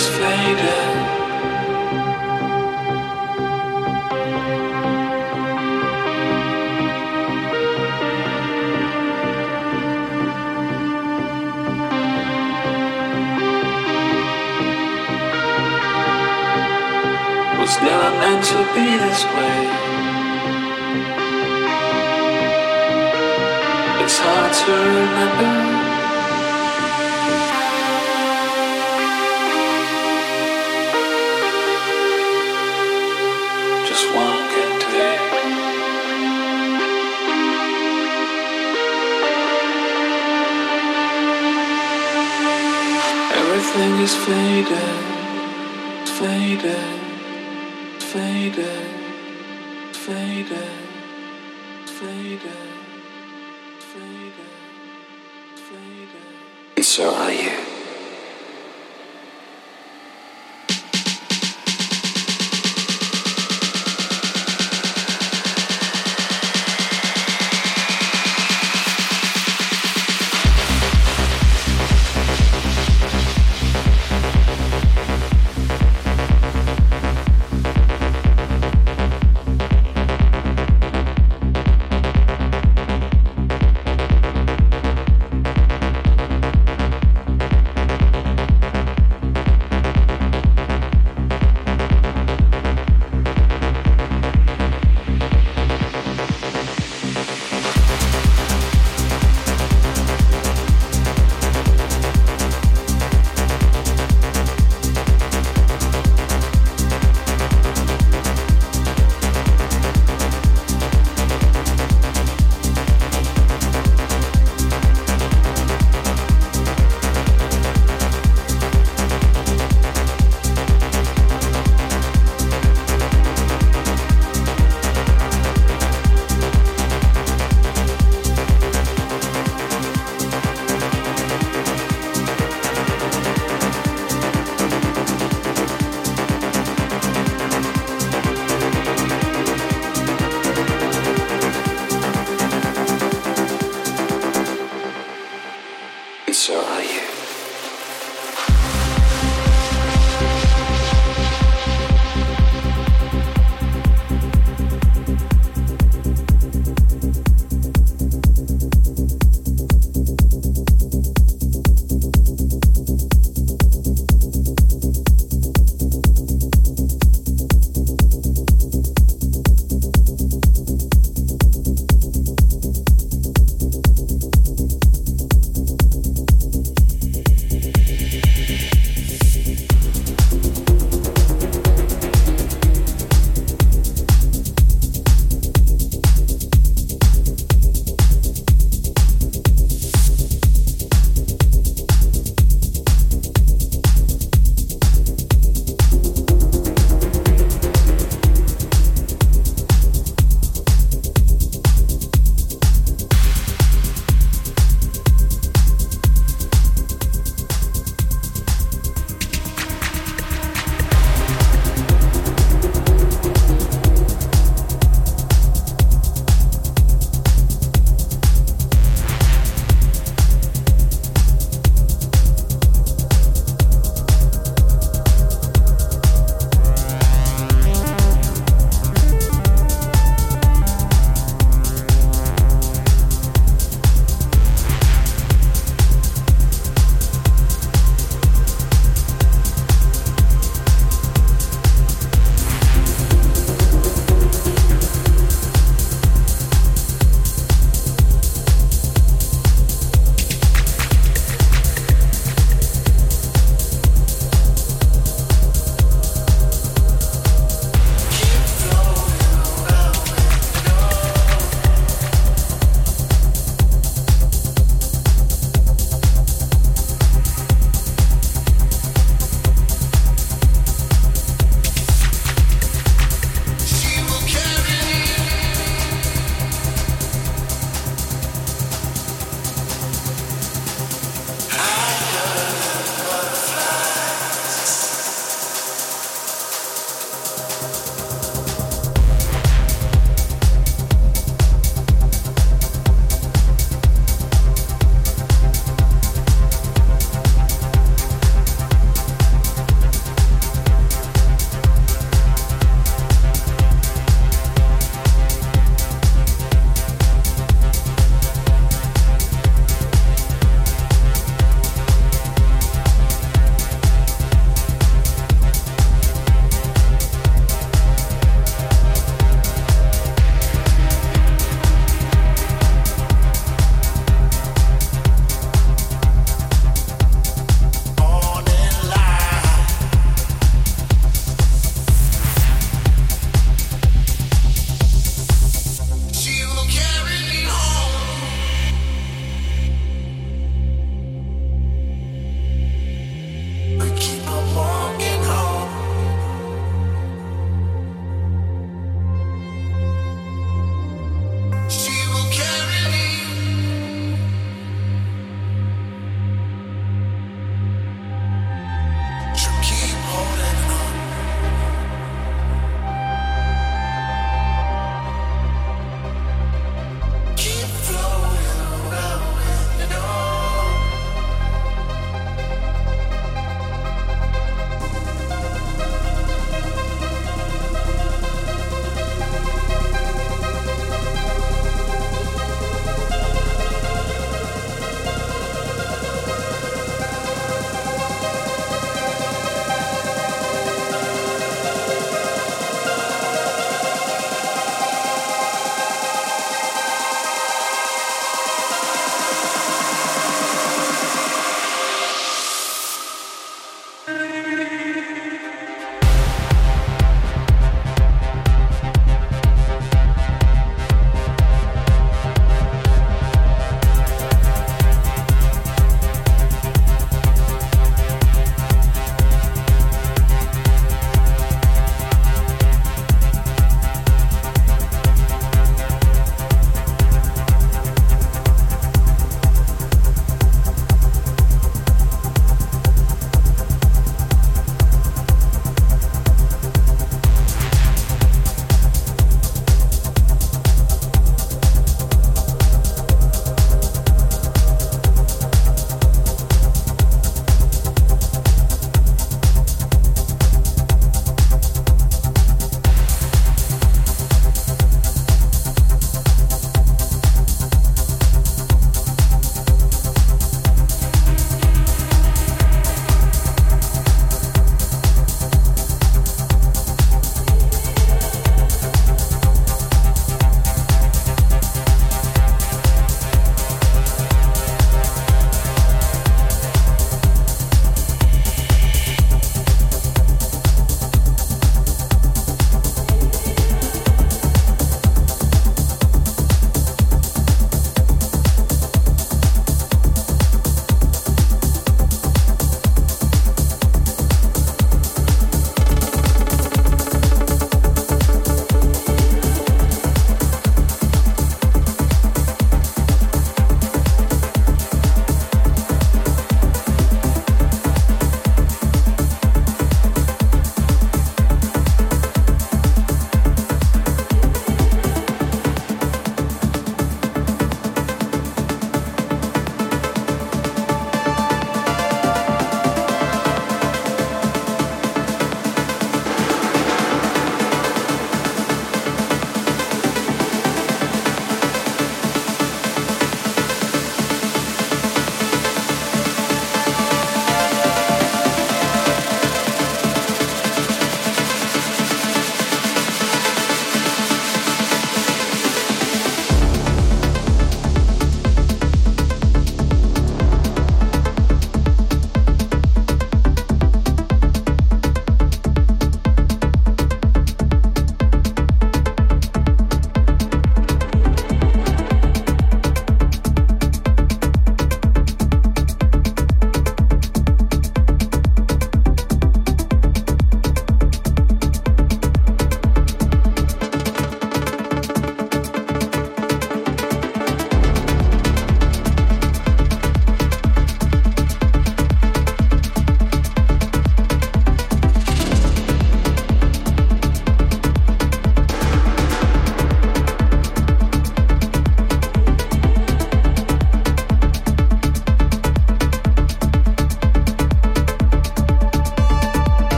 this flame